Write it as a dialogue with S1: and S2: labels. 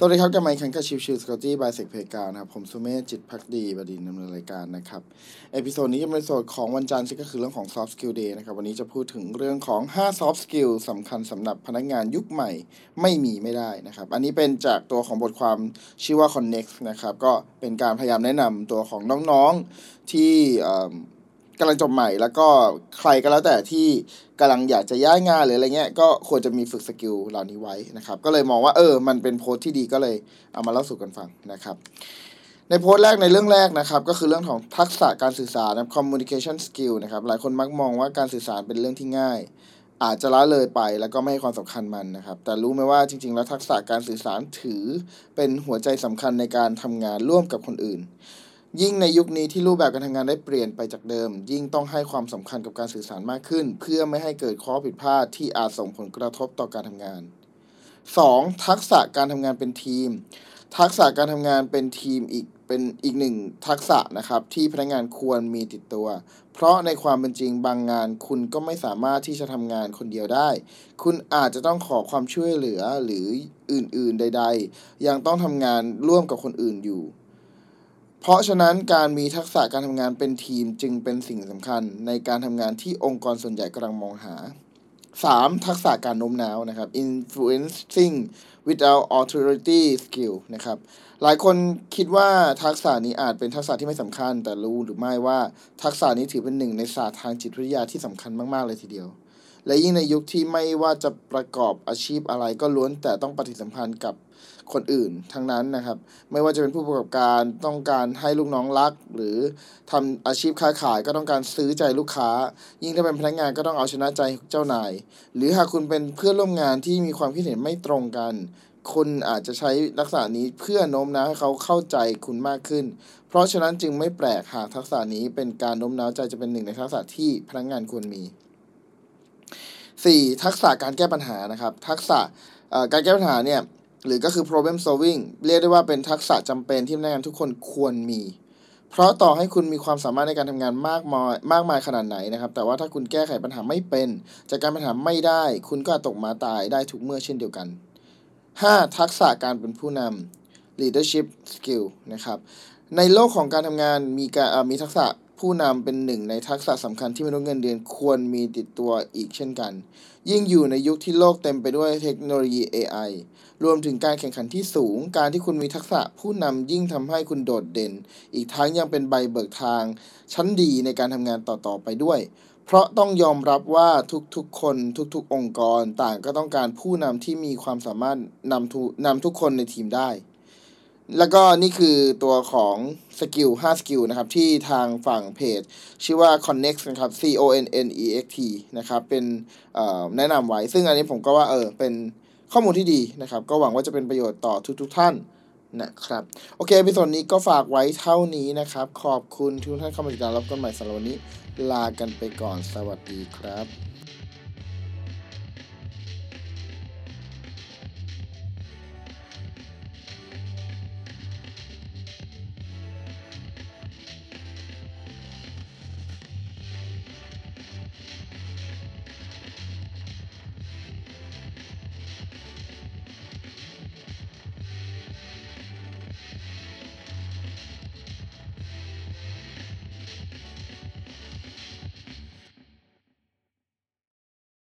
S1: สวัสดีครับ กลับมาพบกันกับ Chill Chill Security by SecPeka นะครับผมสุเมธจิตภักดีบดินทร์ ดำเนินรายการนะครับ episode นี้จะเป็น episode ของวันจันทร์ซึ่งก็คือเรื่องของ soft skill day นะครับ วันนี้จะพูดถึงเรื่องของ 5 soft skill สำคัญสำหรับพนักงานยุคใหม่ไม่มีไม่ได้นะครับ อันนี้เป็นจากตัวของบทความชื่อว่า CONNEXT นะครับ ก็เป็นการพยายามแนะนำตัวของน้องๆที่ กำลังจบใหม่แล้วก็ใครก็แล้วแต่ที่กำลังอยากจะย้ายงานหรืออะไรเงี้ย ก็ควรจะมีฝึก skill เหล่านี้ไว้นะครับ ก็เลยมองว่าเออ มันเป็นโพสที่ดีก็เลยเอามาเล่าสู่กันฟังนะครับ ในโพสต์แรกในเรื่องแรกนะครับ ก็คือเรื่องของทักษะการสื่อสารนะ communication skill นะครับ หลายคนมักมองว่าการสื่อสารเป็นเรื่องที่ง่าย อาจจะละเลยไปแล้วก็ไม่ให้ความสำคัญมันนะครับ แต่รู้ไหมว่าจริง ๆ แล้วทักษะการสื่อสารถือเป็นหัวใจสำคัญในการทำงานร่วมกับคนอื่น ยิ่งในยุคนี้ที่รูปแบบการทำงานได้เปลี่ยนไปจากเดิม ยิ่งต้องให้ความสำคัญกับการสื่อสารมากขึ้น เพื่อไม่ให้เกิดข้อผิดพลาดที่อาจส่งผลกระทบต่อการทำงาน 2. ทักษะการทำงานเป็นทีม ทักษะการทำงานเป็นทีมอีกเป็นอีกหนึ่งทักษะนะครับที่พนักงานควรมีติดตัว เพราะในความเป็นจริงบางงานคุณก็ไม่สามารถที่จะทำงานคนเดียวได้ คุณอาจจะต้องขอความช่วยเหลือหรืออื่นๆใด ๆ ยังต้องทำงานร่วมกับคนอื่นอยู่ ราะฉะนั้นการมีทักษะการทำงานเป็นทีมจึงเป็นสิ่งสำคัญในการทำงานที่องค์กรส่วนใหญ่กำลังมองหา 3. ทักษะการโน้มน้าวนะครับ influencing without authority skill นะครับ หลายคนคิดว่าทักษะนี้อาจเป็นทักษะที่ไม่สำคัญ แต่รู้หรือไม่ว่าทักษะนี้ถือเป็นหนึ่งในศาสตร์ทางจิตวิทยาที่สำคัญมาก ๆ เลยทีเดียว และยิ่งในยุคที่ไม่ว่าจะประกอบอาชีพอะไรก็ล้วนแต่ต้องปฏิสัมพันธ์กับคนอื่นทั้งนั้นนะครับ ไม่ว่าจะเป็นผู้ประกอบการต้องการให้ลูกน้องรัก หรือทำอาชีพค้าขายก็ต้องการซื้อใจลูกค้า ยิ่งถ้าเป็นพนักงานก็ต้องเอาชนะใจเจ้านาย หรือหากคุณเป็นเพื่อนร่วมงานที่มีความคิดเห็นไม่ตรงกันคุณอาจจะใช้ลักษณะนี้เพื่อโน้มน้าวให้เขาเข้าใจคุณมากขึ้น เพราะฉะนั้นจึงไม่แปลกหากทักษะนี้เป็นการโน้มน้าวใจจะเป็นหนึ่งในทักษะที่พนักงานควรมี 4. ทักษะการแก้ปัญหานะครับ ทักษะการแก้ปัญหาเนี่ยหรือก็คือ problem solving เรียกได้ว่าเป็นทักษะจำเป็นที่พนักงานทุกคนควรมี เพราะต่อให้คุณมีความสามารถในการทำงานมากมายมากมายขนาดไหนนะครับ แต่ว่าถ้าคุณแก้ไขปัญหาไม่เป็น จัดการปัญหาไม่ได้ คุณก็ตกมาตายได้ทุกเมื่อเช่นเดียวกัน 5. ทักษะการเป็นผู้นำ leadership skill นะครับ ในโลกของการทำงานมีการมีทักษะ ผู้นำเป็นหนึ่งในทักษะสำคัญที่มนุษย์เงินเดือนควรมีติดตัวอีกเช่นกัน ยิ่งอยู่ในยุคที่โลกเต็มไปด้วยเทคโนโลยี AI รวมถึงการแข่งขันที่สูง การที่คุณมีทักษะผู้นำยิ่งทำให้คุณโดดเด่น อีกทั้งยังเป็นใบเบิกทาง ชั้นดีในการทำงานต่อๆไปด้วย เพราะต้องยอมรับว่าทุกๆคนทุกๆ องค์กรต่างก็ต้องการผู้นำที่มีความสามารถนำทุนำทุกคนในทีมได้ แล้วก็นี่คือตัวของ skill 5 skill นะครับที่ทางฝั่งเพจ ชื่อว่า CONNEXT นะครับ C O N N E X T นะครับเป็นแนะนำไว้ ซึ่งอันนี้ผมก็ว่าเออเป็นข้อมูลที่ดีนะครับ ก็หวังว่าจะเป็นประโยชน์ต่อทุกๆทท่านนะครับ โอเคพิโซดนี้ก็ฝากไว้เท่านี้นะครับ ขอบคุณทุกท่านเข้ามาติดตามรับกันใหม่สำหรับวันนี้ ลากันไปก่อนสวัสดีครับ